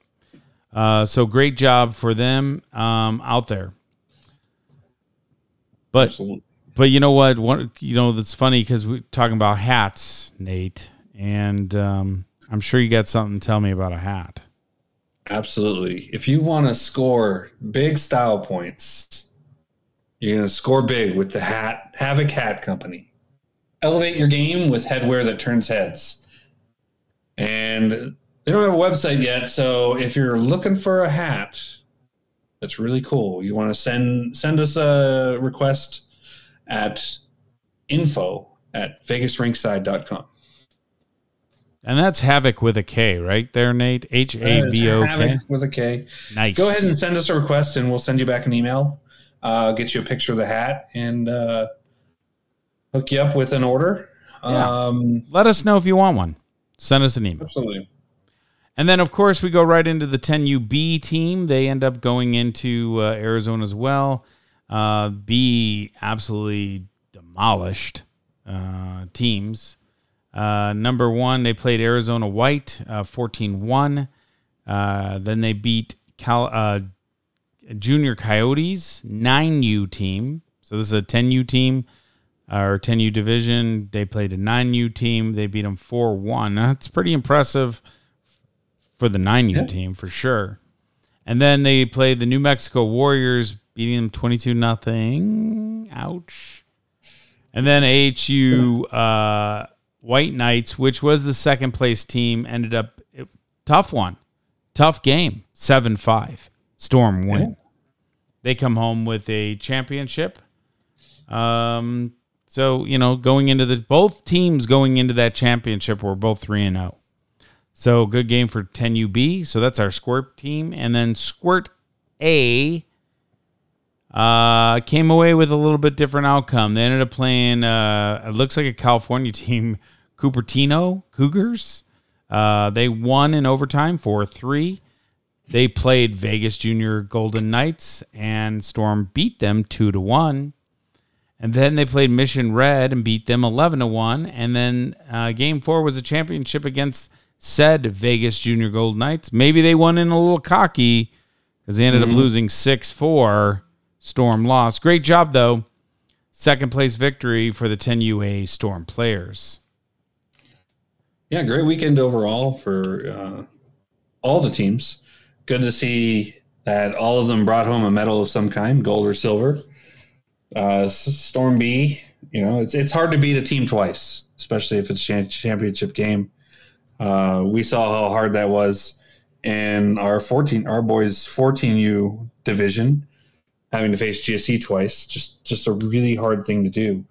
Uh, so great job for them um, out there. But Absolutely. but you know what? One you know that's funny because we're talking about hats, Nate. And um, I'm sure you got something to tell me about a hat. Absolutely. If you want to score big style points, you're going to score big with the hat, Havok Hat Company. Elevate your game with headwear that turns heads. And they don't have a website yet, so if you're looking for a hat that's really cool, you want to send send us a request at info at vegasrinkside.com. And that's Havok with a K, right there, Nate? H A V O K. With a K. Nice. Go ahead and send us a request, and we'll send you back an email. Uh, get you a picture of the hat and uh, hook you up with an order. Yeah. Um, Let us know if you want one. Send us an email. Absolutely. And then, of course, we go right into the 10UB team. They end up going into uh, Arizona as well. Uh, B absolutely demolished uh, teams. Uh, number one, they played Arizona White, uh, 14 uh, 1. then they beat Cal, uh, Junior Coyotes, 9U team. So this is a 10U team or 10U division. They played a 9U team. They beat them 4 1. That's pretty impressive for the 9U yeah. team for sure. And then they played the New Mexico Warriors, beating them 22 nothing. Ouch. And then AHU. Uh, White Knights, which was the second place team, ended up tough one, tough game, seven five. Storm win. Yeah. They come home with a championship. Um, so you know, going into the both teams going into that championship were both three and zero. Oh. So good game for 10UB. So that's our Squirt team, and then Squirt A uh, came away with a little bit different outcome. They ended up playing. Uh, it looks like a California team, Cupertino Cougars. Uh, they won in overtime four three. They played Vegas Junior Golden Knights, and Storm beat them two to one. And then they played Mission Red and beat them eleven to one. And then uh, Game Four was a championship against said Vegas Junior Golden Knights. Maybe they won in a little cocky because they ended up losing 6 4. Storm lost. Great job, though. Second place victory for the 10 UA Storm players. Yeah, great weekend overall for uh, all the teams. Good to see that all of them brought home a medal of some kind, gold or silver. Uh, Storm B, you know, it's it's hard to beat a team twice, especially if it's a championship game. Uh, we saw how hard that was in our 14, our boys 14U division, having to face GSE twice. Just just a really hard thing to do,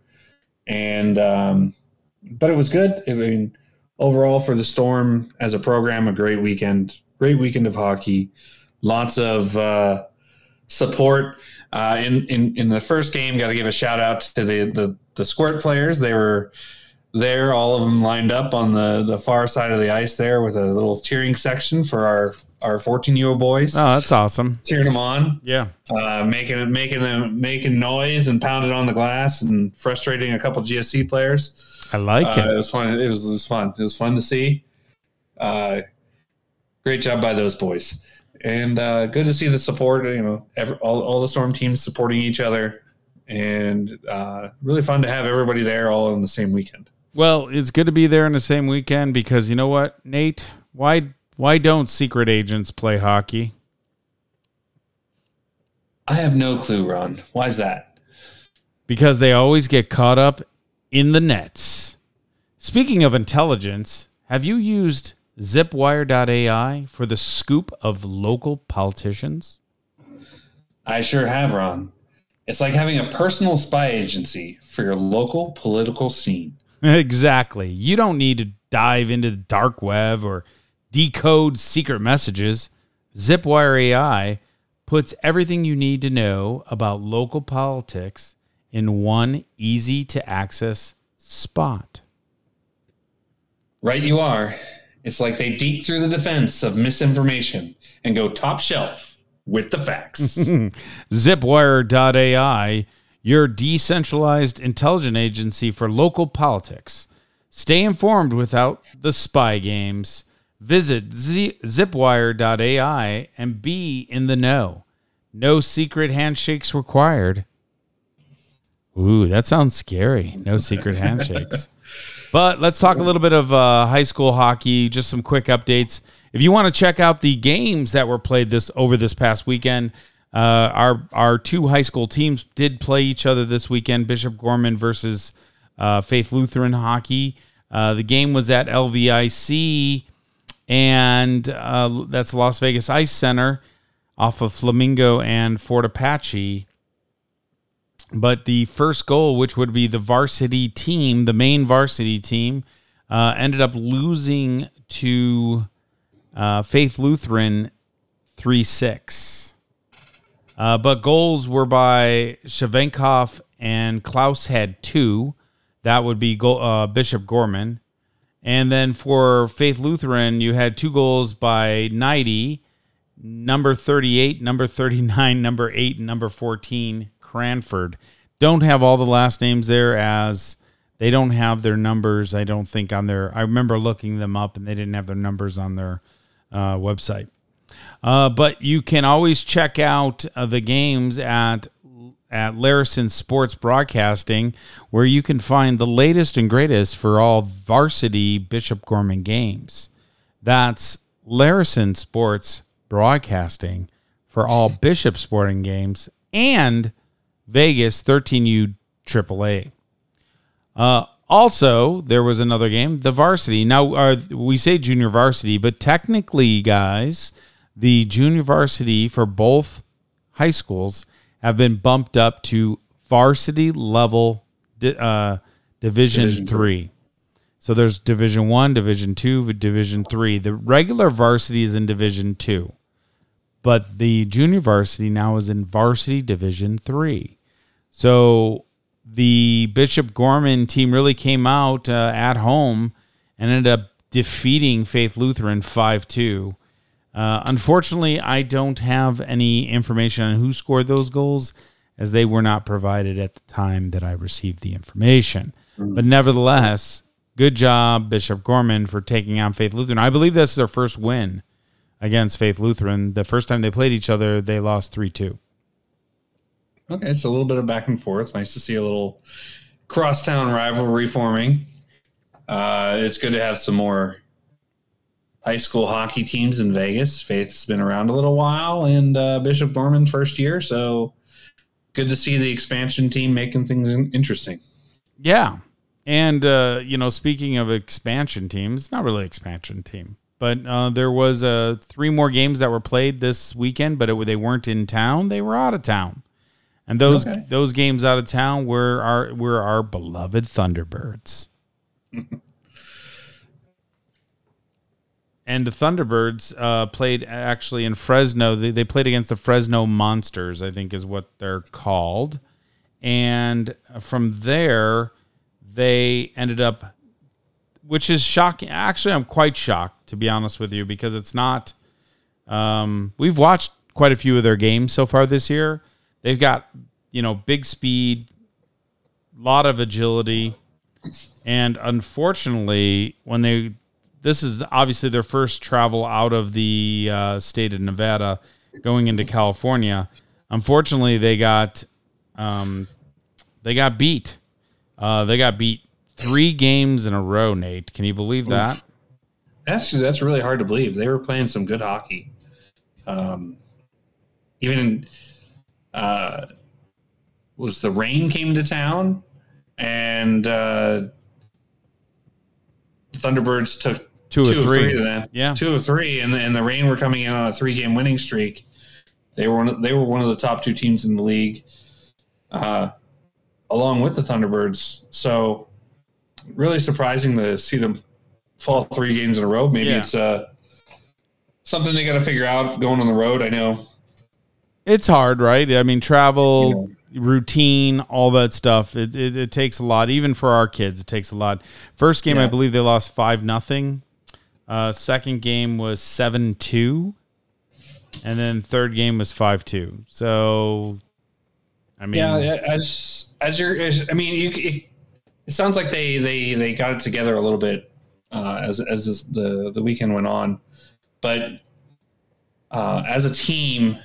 and um, but it was good. I mean overall for the Storm as a program, a great weekend. Great weekend of hockey. Lots of uh, support. Uh, in, in in the first game, got to give a shout out to the, the the squirt players. They were there, all of them lined up on the the far side of the ice there with a little cheering section for our our 14 year old boys. Oh, that's awesome. Cheering them on. Yeah. Uh, making making them making noise and pounding on the glass and frustrating a couple GSE players. I like Uh, it. it was fun. It was, it was fun. It was fun to see. Uh, great job by those boys, and uh, good to see the support. You know, every, all all the storm teams supporting each other, and uh, really fun to have everybody there all on the same weekend. Well, it's good to be there in the same weekend because you know what, Nate? Why why don't secret agents play hockey? I have no clue, Ron. Why is that? Because they always get caught up in the nets. Speaking of intelligence, have you used zipwire.ai for the scoop of local politicians? I sure have, Ron. It's like having a personal spy agency for your local political scene. exactly. You don't need to dive into the dark web or decode secret messages. Zipwire AI puts everything you need to know about local politics in one easy to access spot. Right, you are. It's like they deep through the defense of misinformation and go top shelf with the facts. Zipwire.ai, your decentralized intelligence agency for local politics. Stay informed without the spy games. Visit Z- zipwire.ai and be in the know. No secret handshakes required. Ooh, that sounds scary. No secret handshakes. But let's talk a little bit of uh, high school hockey. Just some quick updates. If you want to check out the games that were played this over this past weekend, uh, our our two high school teams did play each other this weekend. Bishop Gorman versus uh, Faith Lutheran hockey. Uh, the game was at LVIC, and uh, that's Las Vegas Ice Center off of Flamingo and Fort Apache. But the first goal, which would be the varsity team, the main varsity team, uh, ended up losing to uh, Faith Lutheran 3 6. Uh, but goals were by Shavenkov and Klaus had two. That would be uh, Bishop Gorman. And then for Faith Lutheran, you had two goals by Nighty, number 38, number 39, number 8, and number 14, Cranford. Don't have all the last names there as they don't have their numbers, I don't think, on their. I remember looking them up and they didn't have their numbers on their uh, website. Uh, but you can always check out uh, the games at at Larison Sports Broadcasting, where you can find the latest and greatest for all varsity Bishop Gorman games. That's Larison Sports Broadcasting for all Bishop sporting games and Vegas 13U AAA. Uh, also, there was another game, the varsity. Now, uh, we say junior varsity, but technically, guys, the junior varsity for both high schools have been bumped up to varsity level di- uh, division, Division three. So there's division one, division two, division three. The regular varsity is in division two, but the junior varsity now is in varsity division three. So the Bishop Gorman team really came out uh, at home and ended up defeating Faith Lutheran 5 2. Uh, unfortunately, I don't have any information on who scored those goals as they were not provided at the time that I received the information. But nevertheless, good job, Bishop Gorman, for taking on Faith Lutheran. I believe this is their first win against Faith Lutheran. The first time they played each other, they lost 3 2. Okay, it's a little bit of back and forth. Nice to see a little crosstown rivalry forming. Uh, it's good to have some more high school hockey teams in Vegas. Faith's been around a little while, and uh, Bishop Gorman first year, so good to see the expansion team making things interesting. Yeah, and uh, you know, speaking of expansion teams, not really expansion team, but uh, there was uh, three more games that were played this weekend, but it, they weren't in town; they were out of town. And those okay. those games out of town were our were our beloved Thunderbirds. and the Thunderbirds uh, played actually in Fresno. They, they played against the Fresno Monsters, I think is what they're called. And from there, they ended up, which is shocking. Actually, I'm quite shocked to be honest with you because it's not. Um, we've watched quite a few of their games so far this year, They've got, you know, big speed, lot of agility, and unfortunately, when they this is obviously their first travel out of the uh, state of Nevada, going into California. Unfortunately, they got um, they got beat. Uh, they got beat three games in a row. Nate, can you believe that? That's that's really hard to believe. They were playing some good hockey. Um, even uh, was the rain came to town, and uh, Thunderbirds took two, two or three. of them. Yeah, two or three, and the, and the Rain were coming in on a three game winning streak. They were one of, they were one of the top two teams in the league, uh, along with the Thunderbirds. So, really surprising to see them fall three games in a row. Maybe yeah. it's uh, something they got to figure out going on the road. I know it's hard, right? I mean, travel, yeah. routine, all that stuff. It, it, it, takes a lot, even for our kids. It takes a lot. First game, yeah. I believe they lost five nothing. Uh, second game was seven two, and then third game was five two. So, I mean, yeah, as as you're, as, I mean, you. It, it sounds like they they they got it together a little bit uh, as as the the weekend went on, but uh, as a team,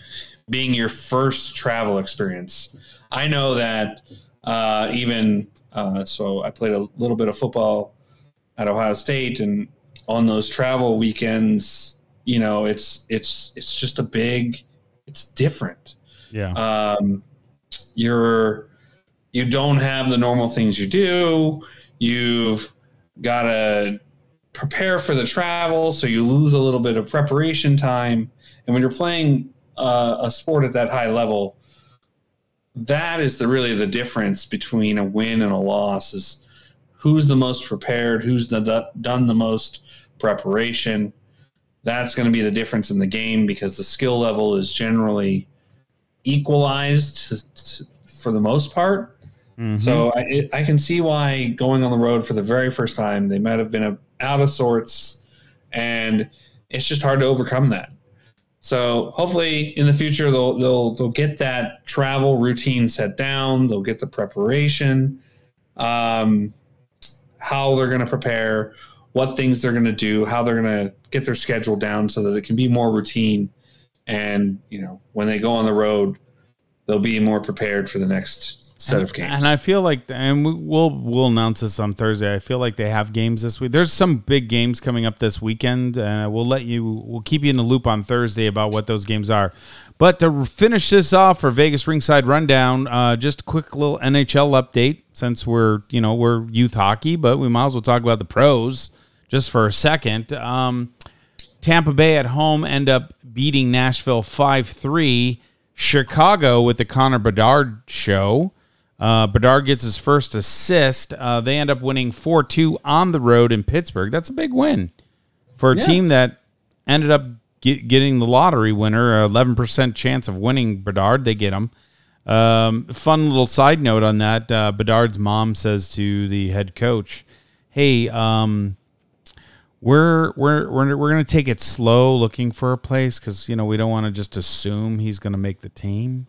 being your first travel experience. I know that uh, even uh, so, I played a little bit of football at Ohio State, and on those travel weekends, you know, it's it's it's just a big, it's different. Yeah. Um, you're you don't have the normal things you do. You've got to prepare for the travel, so you lose a little bit of preparation time. And when you're playing uh, a sport at that high level, that is the really the difference between a win and a loss is who's the most prepared, who's the, done the most preparation. That's going to be the difference in the game because the skill level is generally equalized to, to, for the most part. Mm-hmm. So I, it, I, can see why going on the road for the very first time, they might have been a, out of sorts, and it's just hard to overcome that. So hopefully in the future they'll they'll they'll get that travel routine set down. They'll get the preparation, um, how they're going to prepare, what things they're going to do, how they're going to get their schedule down so that it can be more routine. And you know when they go on the road, they'll be more prepared for the next set and, of games. And I feel like, and we'll we'll announce this on Thursday. I feel like they have games this week. There's some big games coming up this weekend, and we'll let you, we'll keep you in the loop on Thursday about what those games are. But to finish this off for Vegas Rinkside Rundown, uh, just a quick little NHL update since we're you know we're youth hockey, but we might as well talk about the pros just for a second. Um, Tampa Bay at home end up beating Nashville five three. Chicago with the Connor Bedard show. Uh, Bedard gets his first assist. Uh, they end up winning 4 2 on the road in Pittsburgh. That's a big win for a yeah. team that ended up get, getting the lottery winner, 11% chance of winning Bedard. They get him. Um, fun little side note on that uh, Bedard's mom says to the head coach, Hey, um, we're we're we're, we're going to take it slow looking for a place because you know we don't want to just assume he's going to make the team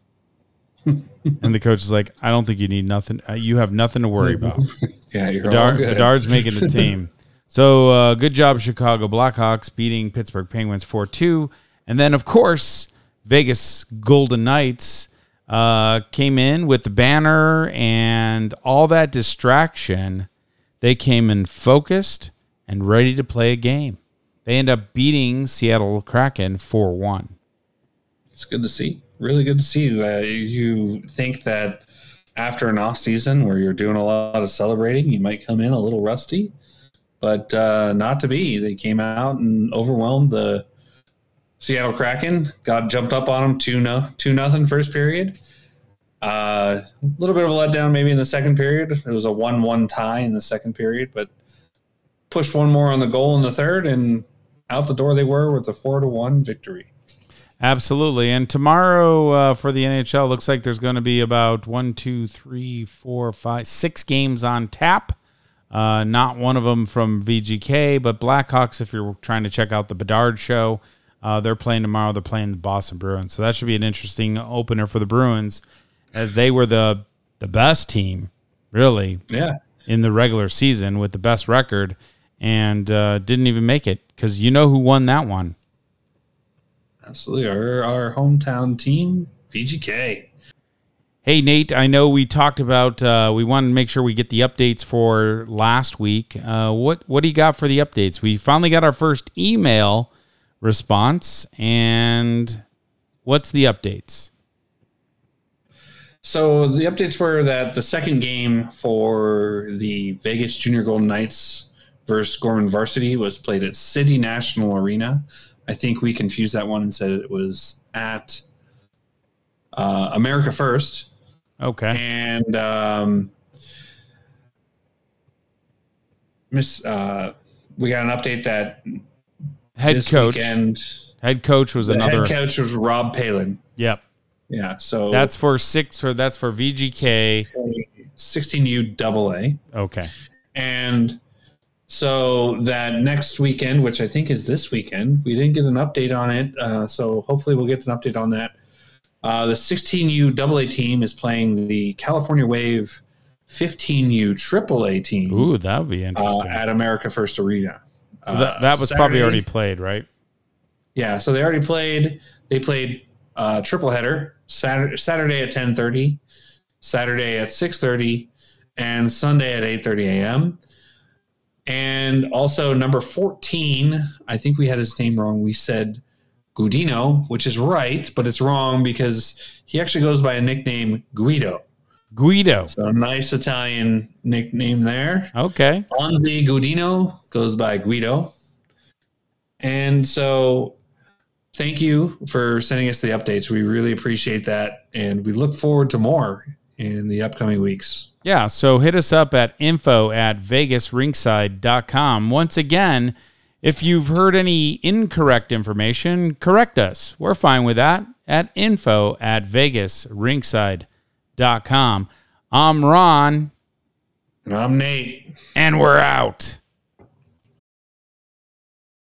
and the coach is like, I don't think you need nothing. Uh, you have nothing to worry about. Yeah, you're Bedard, good. Bedard's making the team. So uh, good job, Chicago Blackhawks beating Pittsburgh Penguins 4 2. And then, of course, Vegas Golden Knights uh, came in with the banner and all that distraction. They came in focused and ready to play a game. They end up beating Seattle Kraken 4 1. It's good to see. Really good to see that you think that after an off season where you're doing a lot of celebrating, you might come in a little rusty, but uh, not to be. They came out and overwhelmed the Seattle Kraken. Got jumped up on them two no two nothing first period. Uh, a little bit of a letdown maybe in the second period. It was a one one tie in the second period, but pushed one more on the goal in the third, and out the door they were with a four to one victory. Absolutely. And tomorrow uh, for the NHL, looks like there's going to be about one, two, three, four, five, six games on tap. Uh, not one of them from VGK, but Blackhawks, if you're trying to check out the Bedard show, uh, they're playing tomorrow. They're playing the Boston Bruins. So that should be an interesting opener for the Bruins as they were the, the best team, really, Yeah, in the regular season with the best record and uh, didn't even make it because you know who won that one. Absolutely. Our, our hometown team, VGK. Hey, Nate, I know we talked about, uh, we wanted to make sure we get the updates for last week. Uh, what, what do you got for the updates? We finally got our first email response, and what's the updates? So the updates were that the second game for the Vegas Junior Golden Knights versus Gorman Varsity was played at City National Arena. I think we confused that one and said it was at uh, America First. Okay. And um, Miss, uh, we got an update that Head this coach. weekend Head coach was the another. head coach was Rob Palin. Yep. Yeah, so That's for six, for that's for VGK. 16U double A. Okay. And so that next weekend, which I think is this weekend, we didn't get an update on it. Uh, so hopefully we'll get an update on that. Uh, the 16U AA team is playing the California Wave 15U AAA team Ooh, that would be uh, interesting. at America First Arena. so that, that was probably already played, right? Yeah, so they already played. They played uh, triple header Saturday, Saturday at ten thirty, Saturday at six thirty, and Sunday at eight thirty a.m. And also number fourteen, I think we had his name wrong. We said Gudino, which is right, but it's wrong because he actually goes by a nickname Guido. Guido. So nice Italian nickname there. Okay. Anzi Gudino goes by Guido. And so thank you for sending us the updates. We really appreciate that. And we look forward to more in the upcoming weeks. Yeah, so hit us up at info at vegasrinkside.com. Once again, if you've heard any incorrect information, correct us. We're fine with that at info at vegasrinkside.com. I'm Ron, And I'm Nate. and we're out.